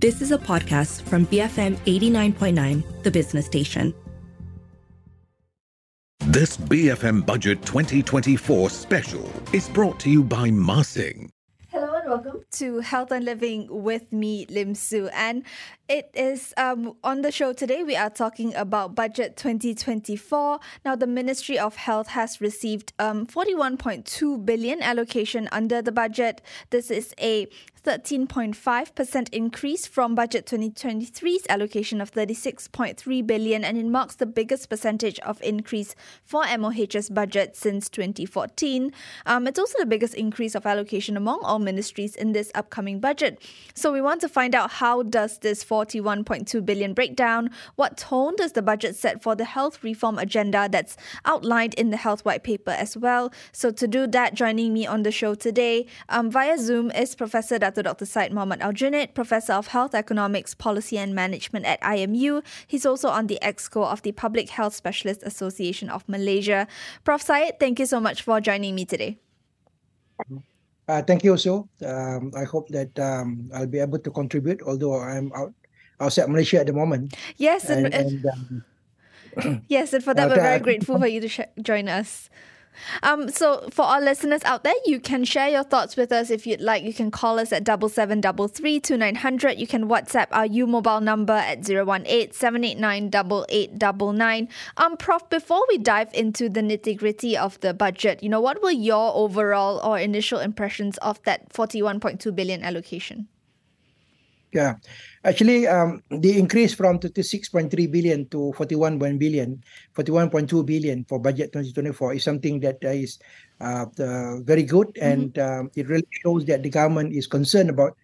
This is a podcast from BFM 89.9, the business station. This BFM Budget 2024 special is brought to you by Mah Sing. Hello and welcome to Health and Living with me, Lim Su. And it is um, on the show today. We are talking about budget 2024. Now, the Ministry of Health has received um, 41.2 billion allocation under the budget. This is a 13.5% increase from budget 2023's allocation of 36.3 billion and it marks the biggest percentage of increase for MOH's budget since 2014. Um, it's also the biggest increase of allocation among all ministries in this upcoming budget. So we want to find out how does this 41.2 billion breakdown, what tone does the budget set for the health reform agenda that's outlined in the health white paper as well. So to do that, joining me on the show today um, via Zoom is Professor Dato' Dr. Syed Mohamed Aljunid, Professor of Health Economics, Policy and Management at IMU. He's also on the EXCO of the Public Health Specialist Association of Malaysia. Prof. Syed, thank you so much for joining me today. Uh, thank you also. Um, I hope that um, I'll be able to contribute, although I'm out outside Malaysia at the moment. Yes, and, and, and um, yes, and for that, we're very grateful for you to sh- join us. Um, so for our listeners out there, you can share your thoughts with us if you'd like. You can call us at double seven double three two nine hundred. You can WhatsApp our U mobile number at 018-789-8899. Um, Prof, before we dive into the nitty gritty of the budget, you know, what were your overall or initial impressions of that forty one point two billion allocation? Yeah, actually, um, the increase from 36.3 billion to 41 billion, 41.2 billion for budget 2024 is something that is uh, very good, mm-hmm. and um, it really shows that the government is concerned about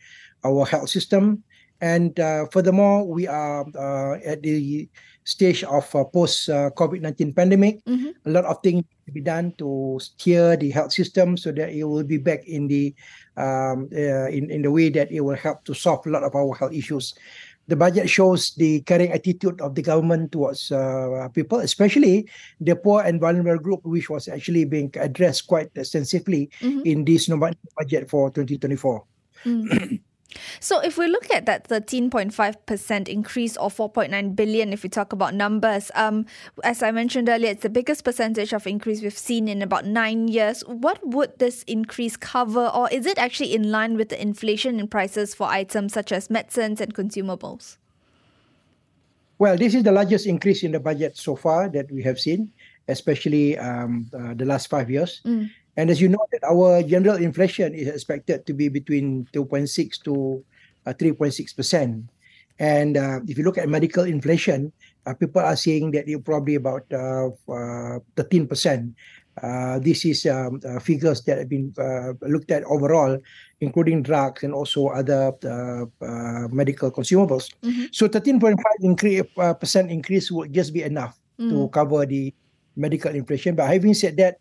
our health system. And uh, furthermore, we are uh, at the stage of uh, post uh, COVID 19 pandemic. Mm-hmm. A lot of things to be done to steer the health system so that it will be back in the um, uh, in in the way that it will help to solve a lot of our health issues. The budget shows the caring attitude of the government towards uh, people, especially the poor and vulnerable group, which was actually being addressed quite extensively mm-hmm. in this budget for 2024. Mm. So if we look at that 13.5% increase or 4.9 billion, if we talk about numbers, um, as I mentioned earlier, it's the biggest percentage of increase we've seen in about nine years. What would this increase cover, or is it actually in line with the inflation in prices for items such as medicines and consumables? Well, this is the largest increase in the budget so far that we have seen, especially um, uh, the last five years. Mm. And as you know, that our general inflation is expected to be between 2.6 to uh, 3.6 percent. And uh, if you look at medical inflation, uh, people are saying that it probably about uh, uh, 13 percent. Uh, this is um, figures that have been looked at overall, including drugs and also other medical consumables. Mm-hmm. So 13.5 increase, percent increase would just be enough mm. to cover the medical inflation. But having said that,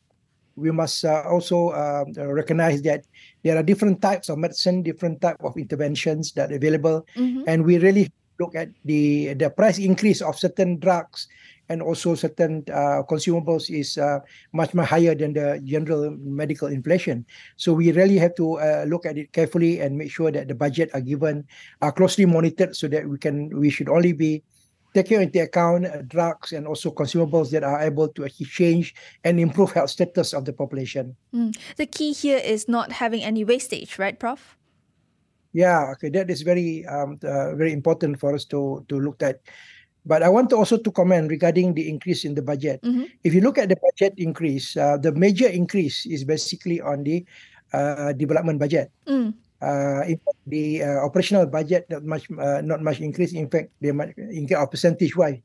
we must uh, also uh, recognize that there are different types of medicine, different type of interventions that are available, mm-hmm. and we really look at the the price increase of certain drugs and also certain uh, consumables is uh, much much higher than the general medical inflation. So we really have to uh, look at it carefully and make sure that the budget are given are closely monitored so that we can we should only be taking into account uh, drugs and also consumables that are able to actually change and improve health status of the population. Mm. The key here is not having any wastage, right, Prof? Yeah, okay, that is very um, uh, very important for us to to look at. But I want to also to comment regarding the increase in the budget. Mm-hmm. If you look at the budget increase, uh, the major increase is basically on the uh, development budget. Mm uh, in fact, the uh, operational budget not much uh, not much increase. In fact, they might increase of percentage wise,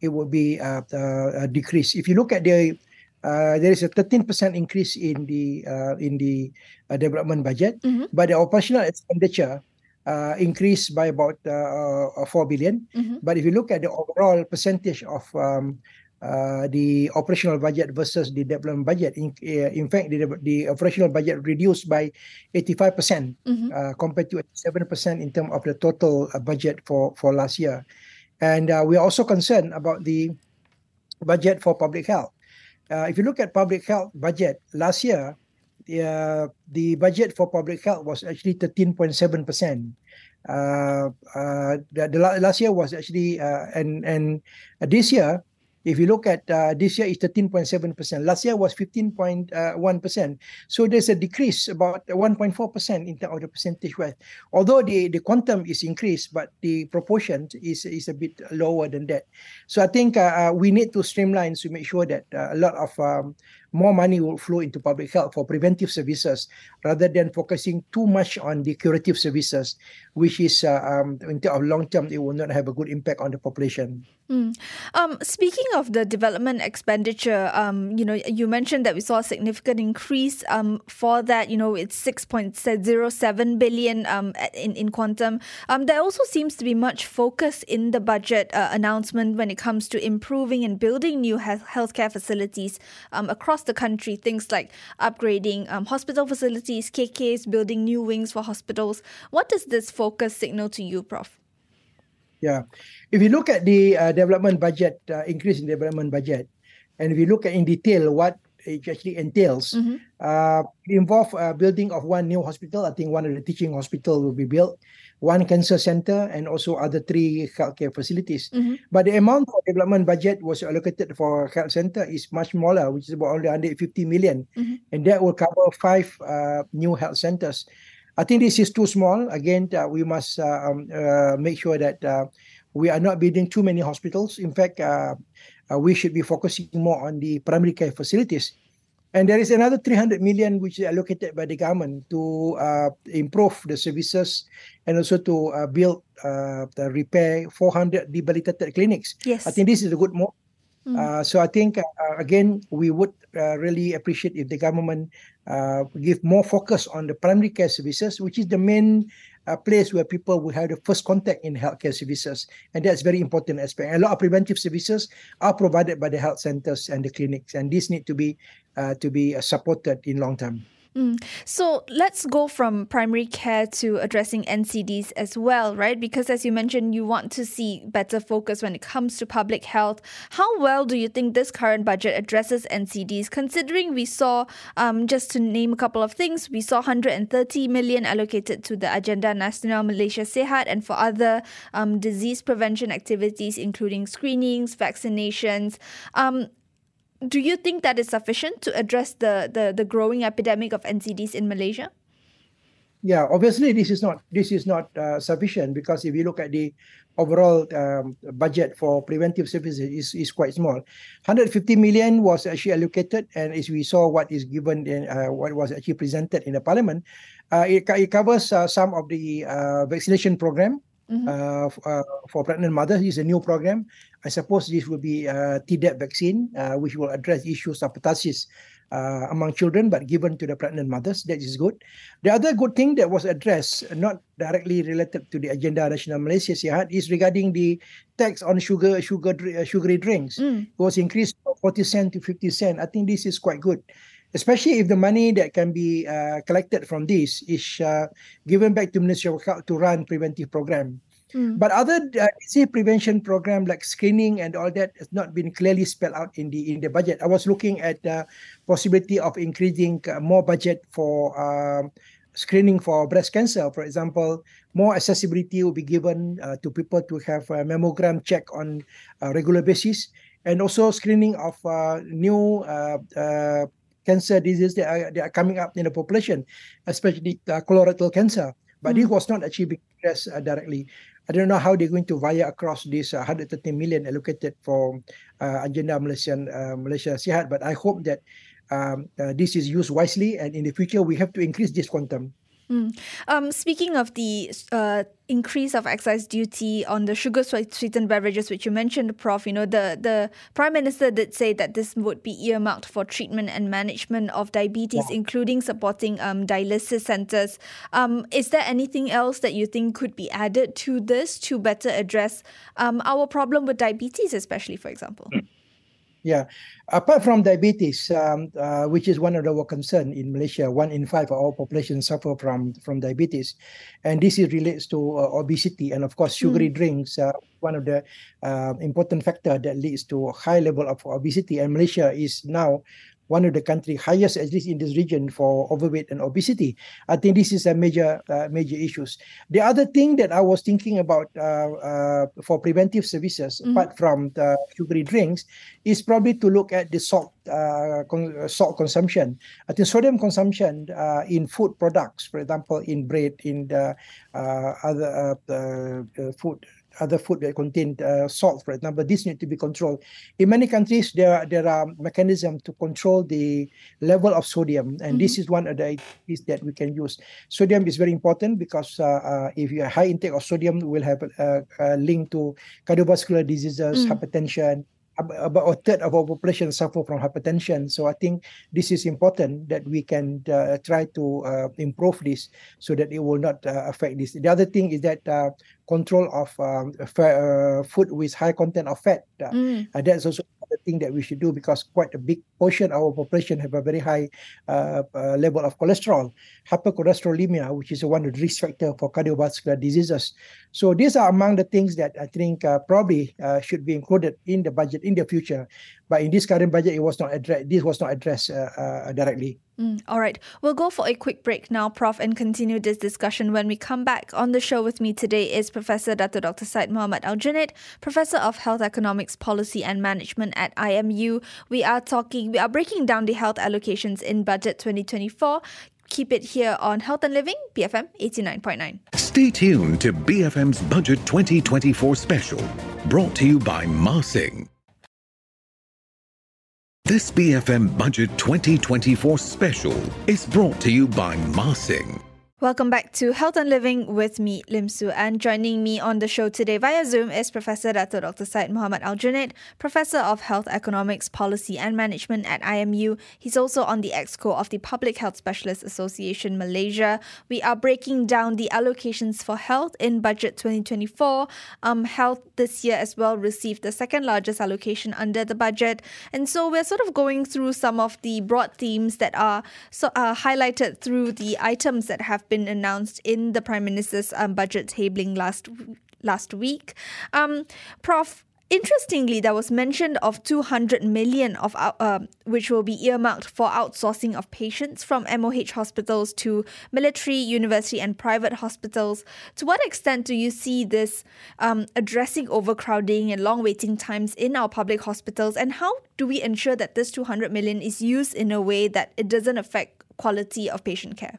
it will be uh, uh, decrease. If you look at the uh, there is a 13% increase in the uh, in the uh, development budget, mm-hmm. but the operational expenditure uh, increased by about uh, uh, 4 billion. Mm-hmm. But if you look at the overall percentage of um, uh, the operational budget versus the development budget. In, uh, in fact, the, the operational budget reduced by 85% percent mm-hmm. uh, compared to 87% in terms of the total uh, budget for, for last year. And uh, we are also concerned about the budget for public health. if you look at public health budget last year, the, the budget for public health was actually 13.7%. Uh, uh, the, the last year was actually uh, and and this year if you look at uh, this year, it's 13.7%. Last year was 15.1%. So there's a decrease about 1.4% in terms of the percentage wise. Although the, the quantum is increased, but the proportion is, is a bit lower than that. So I think uh, uh we need to streamline to make sure that uh, a lot of um, more money will flow into public health for preventive services rather than focusing too much on the curative services, which is uh, um, in terms of long term, it will not have a good impact on the population. Mm. Um, speaking of the development expenditure, um, you know, you mentioned that we saw a significant increase um, for that. You know, it's six point zero seven billion um, in in quantum. Um, there also seems to be much focus in the budget uh, announcement when it comes to improving and building new health healthcare facilities um, across the country. Things like upgrading um, hospital facilities, KKs, building new wings for hospitals. What does this focus signal to you, Prof? Yeah, if you look at the uh, development budget, uh, increase in development budget, and if you look at in detail what it actually entails, mm-hmm. uh, it involve uh, building of one new hospital. I think one of the teaching hospital will be built one cancer center, and also other three healthcare facilities. Mm-hmm. But the amount of development budget was allocated for health center is much smaller, which is about only 150 million, mm-hmm. and that will cover five uh, new health centers. I think this is too small. Again, uh, we must uh, um, uh, make sure that uh, we are not building too many hospitals. In fact, uh, uh, we should be focusing more on the primary care facilities and there is another 300 million which is allocated by the government to uh, improve the services and also to uh, build, uh, the repair 400 debilitated clinics. Yes. I think this is a good move. Mm. Uh, so I think uh, again we would uh, really appreciate if the government uh, give more focus on the primary care services, which is the main a place where people will have the first contact in healthcare services. And that's very important aspect. A lot of preventive services are provided by the health centers and the clinics, and these need to be uh, to be uh, supported in long term. Mm. So let's go from primary care to addressing NCDs as well, right? Because as you mentioned, you want to see better focus when it comes to public health. How well do you think this current budget addresses NCDs? Considering we saw, um, just to name a couple of things, we saw 130 million allocated to the Agenda Nasional Malaysia Sihat and for other um, disease prevention activities, including screenings, vaccinations. Um, do you think that is sufficient to address the, the, the growing epidemic of NCDs in Malaysia? Yeah, obviously this is not this is not uh, sufficient because if you look at the overall um, budget for preventive services is, is quite small. 150 million was actually allocated, and as we saw what is given in uh, what was actually presented in the parliament, uh, it, it covers uh, some of the uh, vaccination program Mm-hmm. Uh, uh, for pregnant mothers. It's a new program. I suppose this will be a Tdap vaccine, uh, which will address issues of pertussis uh, among children, but given to the pregnant mothers. That is good. The other good thing that was addressed, not directly related to the Agenda Nasional Malaysia Sihat, is regarding the tax on sugar, sugar, uh, sugary drinks. Mm. It was increased from 40 cent to 50 cent. I think this is quite good especially if the money that can be uh, collected from this is uh, given back to Ministry of Health to run preventive program. Mm. But other uh, disease prevention program like screening and all that has not been clearly spelled out in the in the budget. I was looking at the possibility of increasing uh, more budget for uh, screening for breast cancer, for example. More accessibility will be given uh, to people to have a mammogram check on a regular basis, and also screening of uh, new uh, cancer diseases that are, that are coming up in the population, especially uh, colorectal cancer. But mm. this was not achieved addressed uh, directly. I don't know how they're going to via across this uh, 130 million allocated for uh, agenda Malaysian uh, Malaysia Sihat. But I hope that um, uh, this is used wisely, and in the future we have to increase this quantum. Mm. Um, speaking of the uh, increase of excise duty on the sugar sweetened beverages, which you mentioned, Prof, you know the the Prime Minister did say that this would be earmarked for treatment and management of diabetes, yeah. including supporting um, dialysis centers. Um, is there anything else that you think could be added to this to better address um, our problem with diabetes, especially, for example? Mm. Yeah. Apart from diabetes, um, uh, which is one of our concern in Malaysia, one in five of our population suffer from from diabetes, and this is relates to uh, obesity and of course sugary mm. drinks. Uh, one of the uh, important factor that leads to high level of obesity, and Malaysia is now one of the country highest, at least in this region, for overweight and obesity. I think this is a major uh, major issues. The other thing that I was thinking about uh, uh, for preventive services, mm-hmm. apart from the sugary drinks, is probably to look at the salt uh, con- salt consumption. I think sodium consumption uh, in food products, for example, in bread, in the uh, other food other food that contain uh, salt, for example, this need to be controlled. In many countries, there there are mechanisms to control the level of sodium, and mm-hmm. this is one of the is that we can use. Sodium is very important because uh, uh, if you have high intake of sodium, will have a, a link to cardiovascular diseases, mm. hypertension, about a third of our population suffer from hypertension. So I think this is important that we can uh, try to uh, improve this so that it will not uh, affect this. The other thing is that uh, control of um, uh, food with high content of fat. Uh, mm. that's also the thing that we should do because quite a big portion of our population have a very high uh, uh, level of cholesterol, hypercholesterolemia, which is one of the risk factor for cardiovascular diseases. So these are among the things that I think uh, probably uh, should be included in the budget in the future. But in this current budget, it was not addressed. This was not addressed uh, uh, directly. Mm, all right. We'll go for a quick break now, Prof, and continue this discussion when we come back. On the show with me today is Professor Dato' Dr. Syed Mohamed Aljunid, Professor of Health Economics Policy and Management at IMU. We are talking, we are breaking down the health allocations in Budget 2024. Keep it here on Health and Living, BFM 89.9. Stay tuned to BFM's Budget 2024 special, brought to you by Mah Sing. This BFM Budget 2024 special is brought to you by Mah Sing. Welcome back to Health and Living with me, Lim Su. And joining me on the show today via Zoom is Professor Dato Dr. Syed Mohamed Aljunid, Professor of Health Economics, Policy and Management at IMU. He's also on the EXCO of the Public Health Specialists Association Malaysia. We are breaking down the allocations for health in Budget 2024. Um, health this year as well received the second largest allocation under the budget. And so we're sort of going through some of the broad themes that are, so, uh, highlighted through the items that have been been announced in the Prime Minister's um, budget tabling last last week. Um, Prof, Interestingly, there was mention of 200 million of uh, which will be earmarked for outsourcing of patients from MOH hospitals to military, university, and private hospitals. To what extent do you see this um, addressing overcrowding and long waiting times in our public hospitals? And how do we ensure that this 200 million is used in a way that it doesn't affect quality of patient care?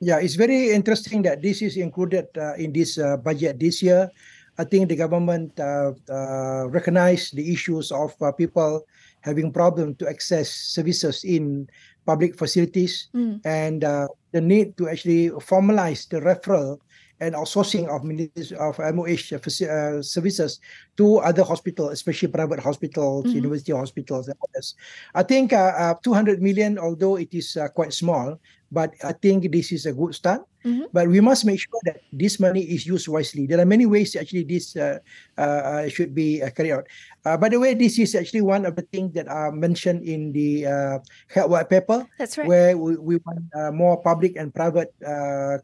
Yeah, it's very interesting that this is included uh, in this uh, budget this year. I think the government uh, uh recognized the issues of uh, people having problem to access services in public facilities mm. and uh, the need to actually formalize the referral and outsourcing of of MOH uh, services to other hospitals, especially private hospitals, mm-hmm. university hospitals, and others. I think uh, uh, 200 million, although it is uh, quite small, but I think this is a good start. Mm-hmm. But we must make sure that this money is used wisely. There are many ways actually this uh, uh, should be carried out. by the way, this is actually one of the things that are mentioned in the health white paper. That's right. Where we, we want more public and private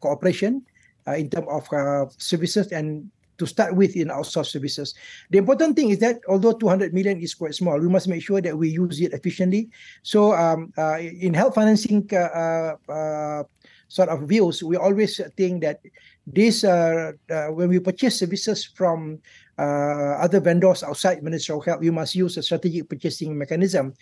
cooperation uh, in terms of uh, services and to start with in outsourced services. The important thing is that although 200 million is quite small, we must make sure that we use it efficiently. So um, uh, in health financing uh, uh, sort of views, we always think that this uh, when we purchase services from other vendors outside Ministry of Health, we must use a strategic purchasing mechanism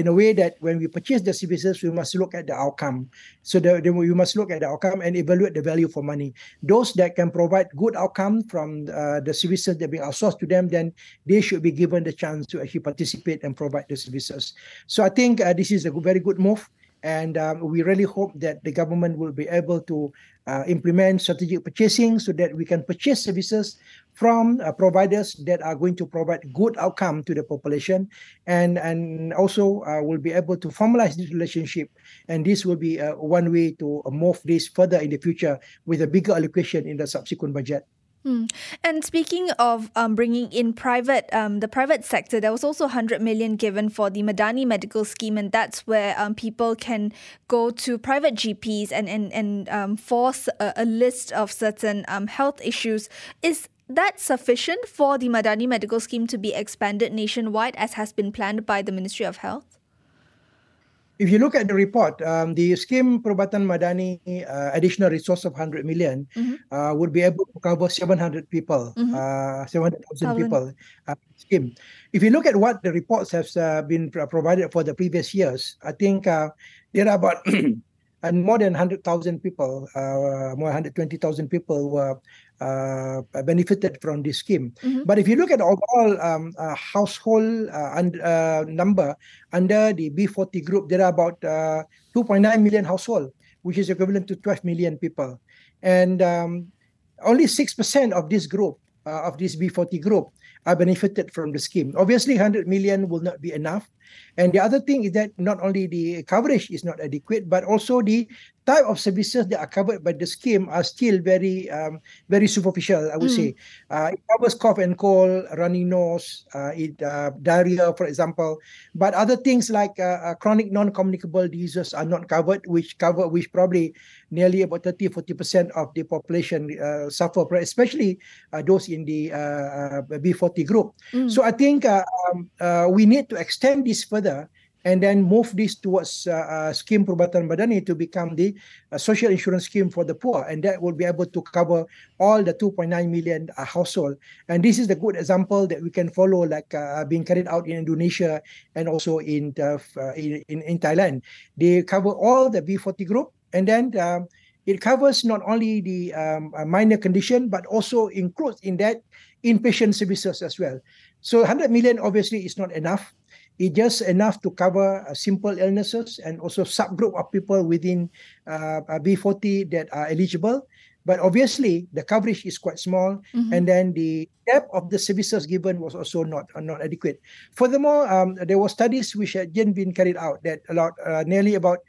in a way that when we purchase the services, we must look at the outcome. So the, the, we must look at the outcome and evaluate the value for money. Those that can provide good outcome from uh, the services that being outsourced to them, then they should be given the chance to actually participate and provide the services. So I think uh, this is a very good move. And um, we really hope that the government will be able to uh, implement strategic purchasing so that we can purchase services from uh, providers that are going to provide good outcome to the population. And and also uh, will be able to formalize this relationship. And this will be uh, one way to move this further in the future with a bigger allocation in the subsequent budget Hmm. And speaking of um, bringing in private, um, the private sector, there was also 100 million given for the Madani medical scheme, and that's where um, people can go to private GPs and and and um, force a, a, list of certain um, health issues. Is that sufficient for the Madani medical scheme to be expanded nationwide, as has been planned by the Ministry of Health? If you look at the report, um, the scheme Perubatan Madani uh, additional resource of 100 million mm-hmm. uh, would be able to cover 700 people, mm-hmm. uh, 700,000 people uh, scheme. If you look at what the reports have uh, been provided for the previous years, I think uh, there are about and more than 100,000 people, uh, more 120,000 people were uh, benefited from this scheme. Mm-hmm. But if you look at the overall um, uh, household uh, and, uh, number under the B40 group, there are about uh, 2.9 million households, which is equivalent to 12 million people. And um, only 6% of this group, uh, of this B40 group, are benefited from the scheme. Obviously, 100 million will not be enough. And the other thing is that not only the coverage is not adequate, but also the type of services that are covered by the scheme are still very um, very superficial, I would mm. say. Uh, it covers cough and cold, runny nose, uh, it, uh, diarrhea, for example. But other things like uh, uh, chronic non-communicable diseases are not covered, which cover which probably nearly about 30 40% of the population uh, suffer, especially those in the B40 group. Mm. So I think um, we need to extend this further and then move this towards uh, uh, scheme Perubatan Madani to become the uh, social insurance scheme for the poor. And that will be able to cover all the 2.9 million uh, household. And this is the good example that we can follow like uh, being carried out in Indonesia and also in, uh, in, in in Thailand. They cover all the B40 group and then um, it covers not only the um, minor condition but also includes in that inpatient services as well. So 100 million obviously is not enough it's just enough to cover uh, simple illnesses and also subgroup of people within uh, B40 that are eligible. But obviously, the coverage is quite small, mm-hmm. and then the depth of the services given was also not uh, not adequate. Furthermore, um, there were studies which had been carried out that a lot, uh, nearly about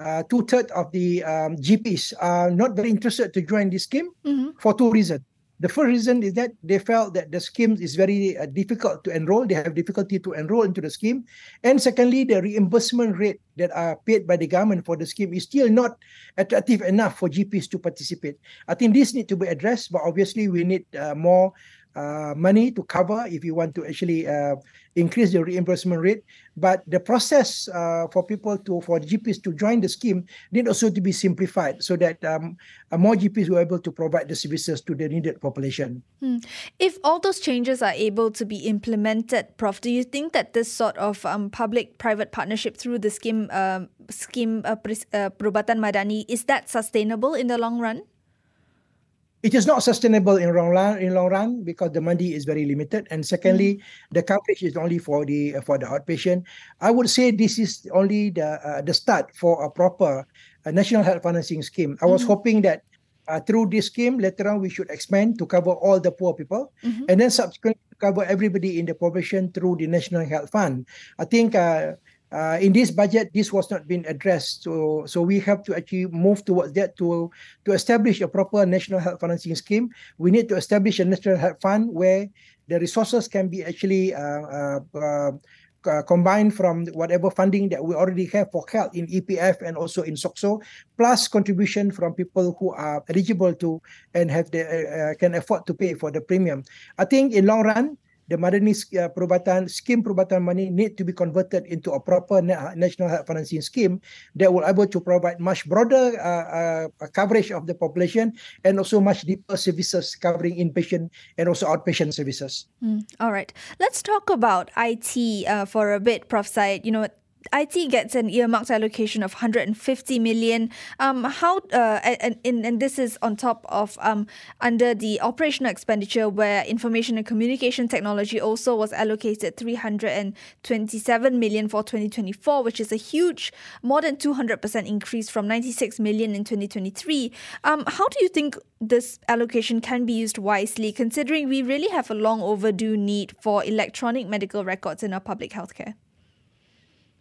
uh, two thirds of the um, GPs are not very interested to join this scheme mm-hmm. for two reasons. The first reason is that they felt that the scheme is very uh, difficult to enroll. They have difficulty to enroll into the scheme. And secondly, the reimbursement rate that are paid by the government for the scheme is still not attractive enough for GPs to participate. I think this need to be addressed, but obviously we need uh, more uh, money to cover if you want to actually uh, increase the reimbursement rate. But the process uh, for people to for GPs to join the scheme need also to be simplified so that um, uh, more GPs were able to provide the services to the needed population. Hmm. If all those changes are able to be implemented, Prof, do you think that this sort of um, public-private partnership through the scheme um, scheme uh, Perubatan Madani is that sustainable in the long run? It is not sustainable in long run in long run because the money is very limited and secondly mm. the coverage is only for the for the outpatient i would say this is only the uh, the start for a proper uh, national health financing scheme i was mm-hmm. hoping that uh, through this scheme later on we should expand to cover all the poor people mm-hmm. and then subsequently cover everybody in the population through the national health fund i think uh, uh, in this budget, this was not being addressed. So, so we have to actually move towards that to to establish a proper national health financing scheme. We need to establish a national health fund where the resources can be actually uh, uh, uh, uh combined from whatever funding that we already have for health in EPF and also in SOCSO, plus contribution from people who are eligible to and have the uh, can afford to pay for the premium. I think in long run the Madani uh, Perubatan scheme Perubatan Madani need to be converted into a proper national health financing scheme that will able to provide much broader uh, uh, coverage of the population and also much deeper services covering inpatient and also outpatient services. Mm, all right, let's talk about IT uh, for a bit, Prof. Syed. You know, IT gets an earmarked allocation of 150 million. Um, how uh, and, and and this is on top of um under the operational expenditure where information and communication technology also was allocated 327 million for 2024, which is a huge, more than 200 percent increase from 96 million in 2023. Um, how do you think this allocation can be used wisely, considering we really have a long overdue need for electronic medical records in our public healthcare?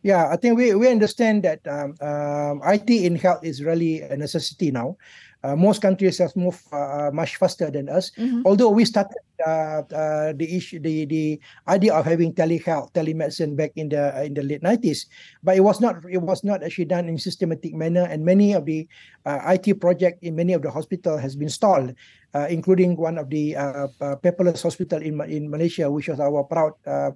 Yeah, I think we, we understand that um, um, IT in health is really a necessity now. Uh, most countries have moved uh, much faster than us. Mm-hmm. Although we started uh, uh, the issue, the the idea of having telehealth, telemedicine back in the in the late nineties, but it was not it was not actually done in systematic manner, and many of the uh, IT project in many of the hospital has been stalled. Uh, including one of the uh, uh, paperless hospital in in Malaysia, which was our proud uh,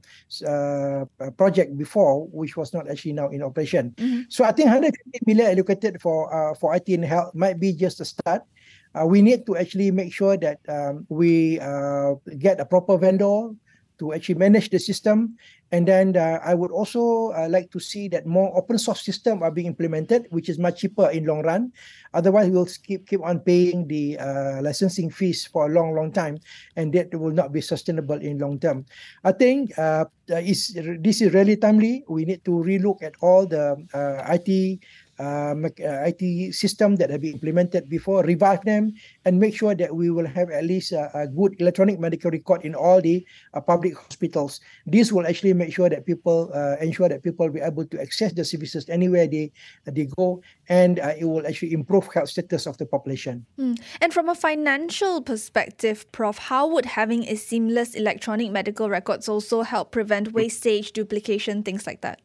uh, project before, which was not actually now in operation. Mm-hmm. So I think 150 million allocated for uh, for IT and health might be just a start. Uh, we need to actually make sure that um, we uh, get a proper vendor to actually manage the system and then uh, I would also uh, like to see that more open source system are being implemented, which is much cheaper in long run. Otherwise, we'll keep keep on paying the uh, licensing fees for a long, long time, and that will not be sustainable in long term. I think uh, is this is really timely. We need to relook at all the uh, IT uh, uh IT system that have been implemented before, revive them, and make sure that we will have at least a, a good electronic medical record in all the uh, public hospitals. This will actually make sure that people uh, ensure that people will be able to access the services anywhere they they go, and uh, it will actually improve health status of the population. Mm. And from a financial perspective, Prof, how would having a seamless electronic medical records also help prevent wastage, duplication, things like that?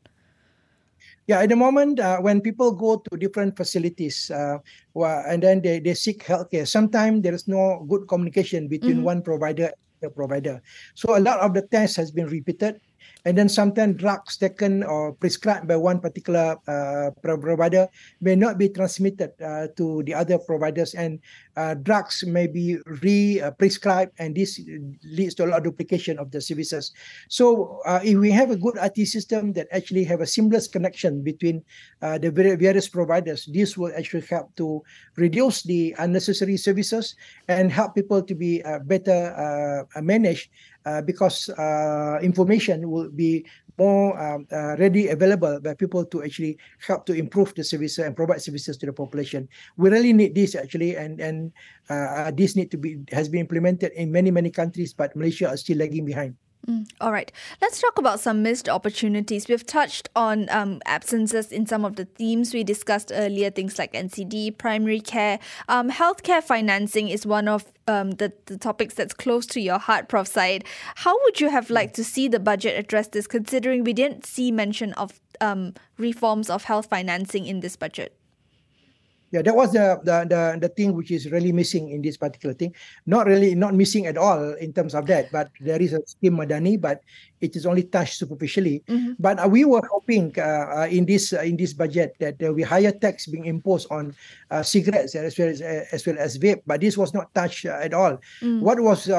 Yeah, at the moment, uh, when people go to different facilities uh, and then they, they seek healthcare, sometimes there is no good communication between mm-hmm. one provider and the provider. So a lot of the tests has been repeated and then sometimes drugs taken or prescribed by one particular uh, provider may not be transmitted uh, to the other providers. And uh, drugs may be re-prescribed and this leads to a lot of duplication of the services. So uh, if we have a good IT system that actually have a seamless connection between uh, the various providers this will actually help to reduce the unnecessary services and help people to be uh, better managed uh, because uh, information will be more um, uh, ready available by people to actually help to improve the services and provide services to the population. We really need this actually, and and uh, this need to be has been implemented in many many countries, but Malaysia is still lagging behind. Mm, all right. Let's talk about some missed opportunities. We've touched on um, absences in some of the themes we discussed earlier, things like NCD, primary care. Um, healthcare financing is one of um, the, the topics that's close to your heart, Prof. Syed. How would you have liked to see the budget address this, considering we didn't see mention of um, reforms of health financing in this budget? Yeah that was the, the the the thing which is really missing in this particular thing not really not missing at all in terms of that but there is a scheme madani but it is only touched superficially mm-hmm. but uh, we were hoping uh, uh, in this uh, in this budget that there will be higher tax being imposed on uh, cigarettes as well as as well as vape but this was not touched uh, at all mm. what was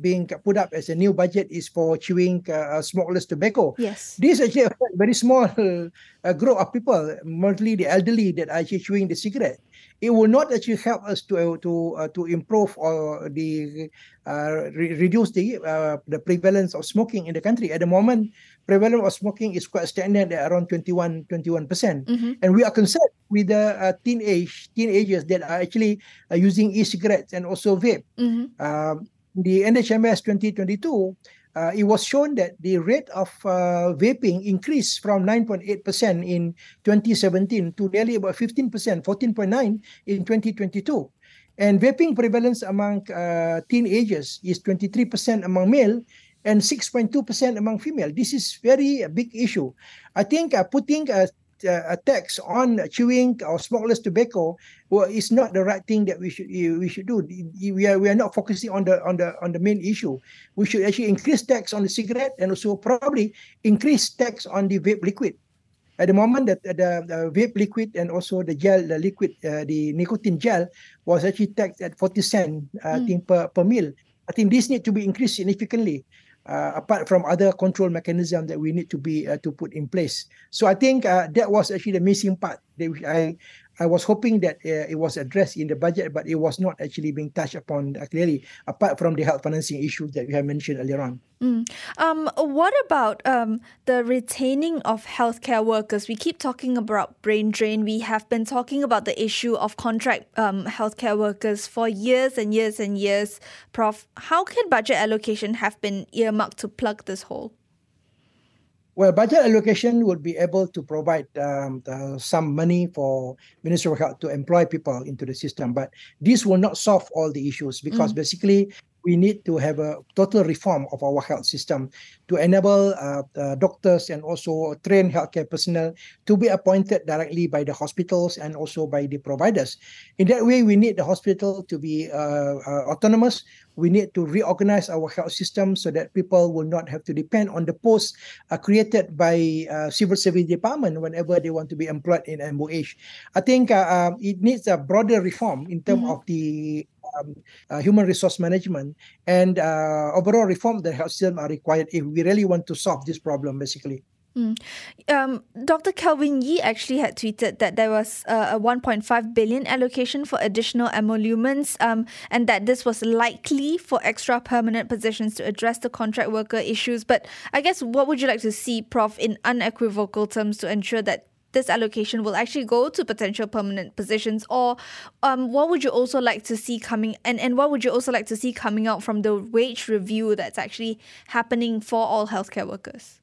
being put up as a new budget is for chewing uh, uh smokeless tobacco. Yes. This actually a very small uh, group of people, mostly the elderly, that are actually chewing the cigarette. It will not actually help us to to uh, to improve or the uh, re- reduce the uh, the prevalence of smoking in the country. At the moment, prevalence of smoking is quite standard at around 21 21 percent, mm-hmm. and we are concerned with the uh, teenage teenagers that are actually uh, using e-cigarettes and also vape. Mm-hmm. Um, the NHMS 2022, uh, it was shown that the rate of uh, vaping increased from 9.8% in 2017 to nearly about 15%, 14.9 in 2022. And vaping prevalence among uh, teenagers is 23% among male and 6.2% among female. This is very a big issue. I think uh, putting a uh, a tax on chewing or smokeless tobacco well, is not the right thing that we should we should do. We are we are not focusing on the on the on the main issue. We should actually increase tax on the cigarette and also probably increase tax on the vape liquid. At the moment, that the, the, vape liquid and also the gel, the liquid, uh, the nicotine gel was actually taxed at 40 cent uh, mm. per, per meal. I think this need to be increased significantly uh, apart from other control mechanism that we need to be uh, to put in place. So I think uh, that was actually the missing part that I I was hoping that uh, it was addressed in the budget, but it was not actually being touched upon uh, clearly, apart from the health financing issues that we have mentioned earlier on. Mm. Um, what about um, the retaining of healthcare workers? We keep talking about brain drain. We have been talking about the issue of contract um, healthcare workers for years and years and years. Prof, how can budget allocation have been earmarked to plug this hole? Well, budget allocation would be able to provide um, the, some money for Ministry of Health to employ people into the system, but this will not solve all the issues because mm. basically we need to have a total reform of our health system to enable uh, uh, doctors and also trained healthcare personnel to be appointed directly by the hospitals and also by the providers. In that way, we need the hospital to be uh, uh autonomous. We need to reorganize our health system so that people will not have to depend on the posts uh, created by uh, civil service department whenever they want to be employed in MOH. I think um, it needs a broader reform in terms mm-hmm. of the um, uh, human resource management and uh, overall reform the health system are required if we really want to solve this problem basically Mm. Um, Dr. Kelvin Yii actually had tweeted that there was a 1.5 billion allocation for additional emoluments, um, and that this was likely for extra permanent positions to address the contract worker issues. But I guess what would you like to see, Prof, in unequivocal terms to ensure that this allocation will actually go to potential permanent positions? Or um, what would you also like to see coming and, and what would you also like to see coming out from the wage review that's actually happening for all healthcare workers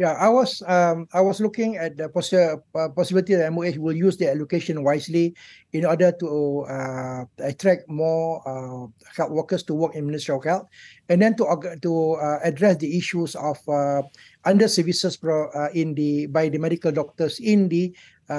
yeah, I was um, I was looking at the possi- uh, possibility that MOH will use the allocation wisely in order to uh, attract more uh, health workers to work in Ministry of Health, and then to to uh, address the issues of uh, under services pro, uh, in the by the medical doctors in the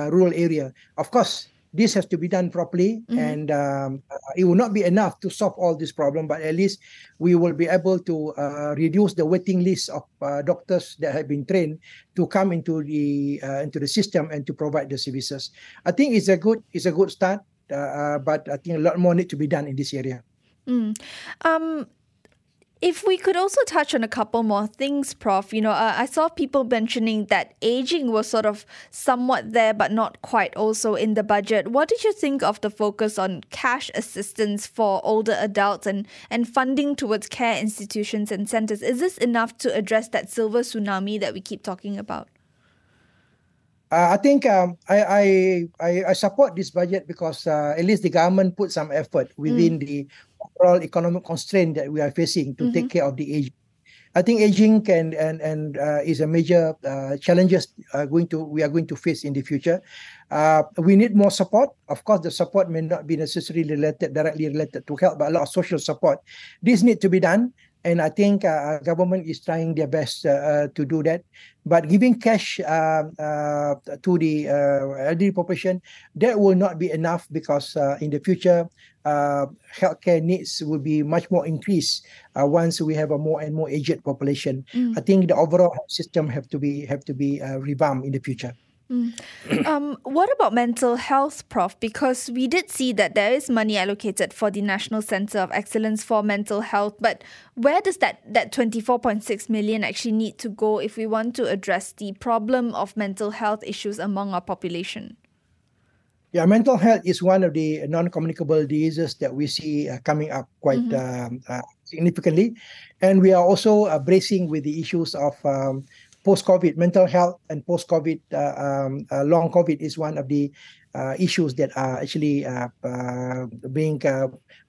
rural area. Of course, this has to be done properly mm-hmm. and um, it will not be enough to solve all this problem but at least we will be able to uh, reduce the waiting list of uh, doctors that have been trained to come into the uh, into the system and to provide the services i think it's a good it's a good start uh, uh, but i think a lot more need to be done in this area mm. um if we could also touch on a couple more things, Prof. You know, uh, I saw people mentioning that aging was sort of somewhat there, but not quite also in the budget. What did you think of the focus on cash assistance for older adults and, and funding towards care institutions and centers? Is this enough to address that silver tsunami that we keep talking about? Uh, I think um, I, I I support this budget because uh, at least the government put some effort within mm. the overall economic constraint that we are facing to mm-hmm. take care of the aging. I think aging can and and uh, is a major uh, challenges uh, going to we are going to face in the future. Uh, we need more support. Of course, the support may not be necessarily related directly related to health, but a lot of social support. This need to be done and I think uh, government is trying their best uh, uh, to do that. But giving cash uh, uh, to the uh, elderly population that will not be enough because in the future healthcare needs will be much more increased once we have a more and more aged population. Mm. I think the overall system have to be have to be revamped in the future. Mm. Um, what about mental health, Prof? Because we did see that there is money allocated for the National Centre of Excellence for Mental Health, but where does that, that 24.6 million actually need to go if we want to address the problem of mental health issues among our population? Yeah, mental health is one of the non-communicable diseases that we see uh, coming up quite mm-hmm. um, uh, significantly, and we are also uh, bracing with the issues of um, post-COVID mental health and post-COVID uh, um, uh, long COVID is one of the uh, issues that are actually being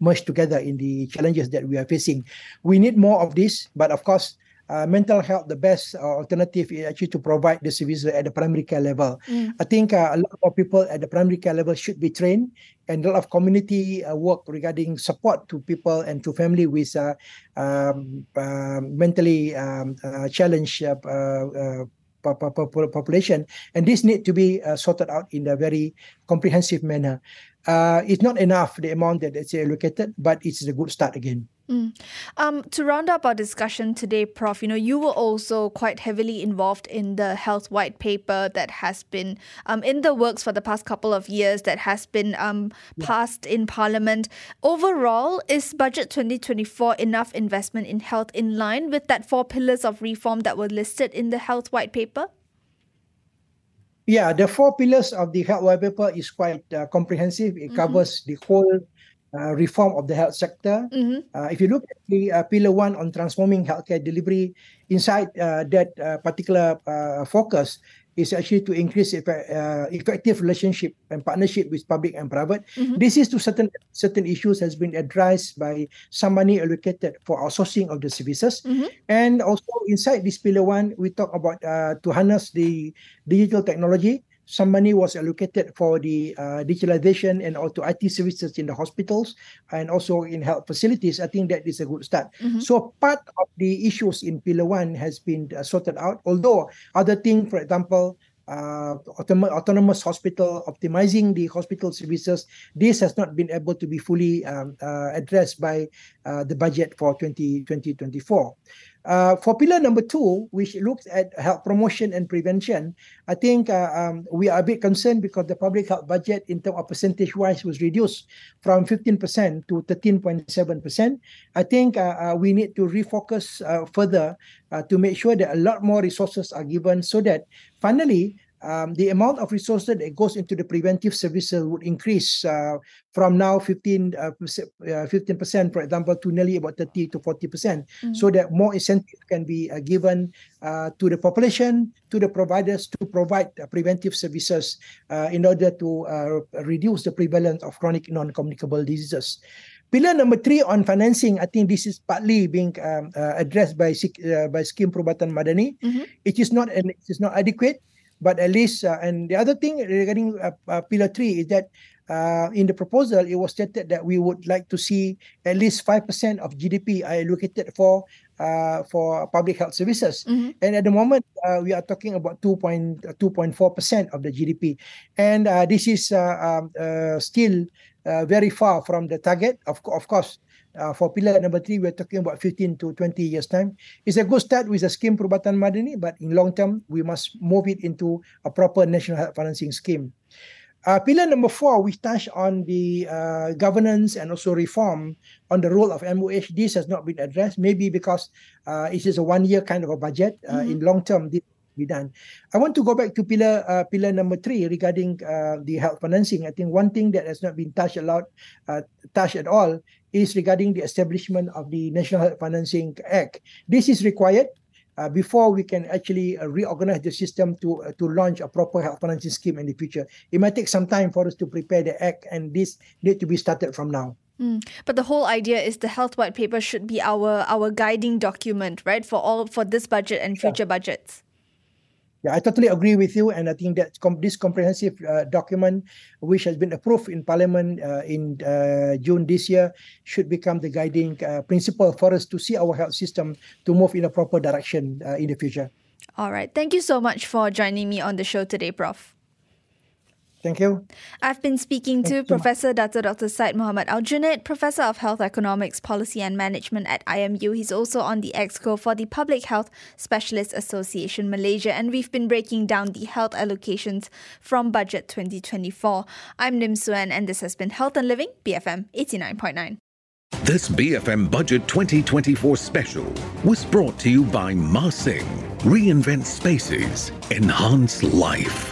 merged together in the challenges that we are facing. We need more of this, but of course, uh, mental health, the best uh, alternative is actually to provide the services at the primary care level. Mm. I think uh, a lot of people at the primary care level should be trained, and a lot of community uh, work regarding support to people and to family with uh, um, uh, mentally um, challenged population, and this need to be sorted out in a very comprehensive manner. it's not enough the amount that is allocated, but it's a good start again. Mm. Um, to round up our discussion today, Prof, you know, you were also quite heavily involved in the health white paper that has been um, in the works for the past couple of years, that has been um, passed in Parliament. Overall, is Budget 2024 enough investment in health in line with that four pillars of reform that were listed in the health white paper? Yeah, the four pillars of the health white paper is quite uh, comprehensive. It mm-hmm. covers the whole uh, reform of the health sector. Mm-hmm. Uh, if you look at the uh, pillar one on transforming healthcare delivery, inside uh, that uh, particular uh, focus is actually to increase effect, effective relationship and partnership with public and private. Mm-hmm. This is to certain certain issues has been addressed by some money allocated for outsourcing of the services, mm-hmm. and also inside this pillar one we talk about to harness the digital technology some money was allocated for the uh, digitalization and also IT services in the hospitals and also in health facilities. I think that is a good start. Mm-hmm. So part of the issues in Pillar One has been uh, sorted out. Although other things, for example, uh, autonomous hospital, optimizing the hospital services. This has not been able to be fully um, uh, addressed by uh, the budget for 2024. Uh, for pillar number two, which looks at health promotion and prevention, I think uh, um, we are a bit concerned because the public health budget in terms of percentage wise was reduced from 15% to 13.7%. I think uh, uh, we need to refocus uh, further uh, to make sure that a lot more resources are given so that finally um, the amount of resources that goes into the preventive services would increase uh, from now 15 uh, 15 uh, percent, for example, to nearly about 30 to 40 percent, mm-hmm. so that more incentive can be uh, given uh, to the population, to the providers to provide uh, preventive services in order to reduce the prevalence of chronic non-communicable diseases. Pillar number three on financing, I think this is partly being um, addressed by by Scheme Perubatan Madani. Mm-hmm. It is not an, it is not adequate but at least uh, and the other thing regarding uh, uh, pillar 3 is that uh, in the proposal it was stated that we would like to see at least 5% of GDP allocated for uh, for public health services. Mm-hmm. and at the moment uh, we are talking about 2.2.4% of the GDP and uh, this is um, still very far from the target. Of of course uh, for pillar number three, we're talking about 15 to 20 years' time. It's a good start with a scheme Perubatan Madani, but in long term, we must move it into a proper national health financing scheme. Uh, pillar number four, we touch on the uh, governance and also reform on the role of MOH. This has not been addressed, maybe because uh, it is a one-year kind of a budget. Uh, mm-hmm. In long term, this be done. I want to go back to pillar uh, pillar number three regarding uh, the health financing. I think one thing that has not been touched a lot, uh, touched at all, is regarding the establishment of the National Health Financing Act. This is required uh, before we can actually uh, reorganize the system to uh, to launch a proper health financing scheme in the future. It might take some time for us to prepare the act, and this need to be started from now. Mm. But the whole idea is the health white paper should be our our guiding document, right, for all for this budget and future yeah. budgets. Yeah, I totally agree with you, and I think that com- this comprehensive uh, document, which has been approved in Parliament uh, in uh, June this year, should become the guiding uh, principle for us to see our health system to move in a proper direction uh, in the future. All right, thank you so much for joining me on the show today, Prof. Thank you. I've been speaking Thank to Professor Dr. Dr. Syed Mohamed Aljunid, Professor of Health Economics, Policy and Management at IMU. He's also on the EXCO for the Public Health Specialist Association Malaysia, and we've been breaking down the health allocations from Budget 2024. I'm Nim Suen, and this has been Health and Living, BFM 89.9. This BFM Budget 2024 special was brought to you by Mah Sing. Reinvent spaces, enhance life.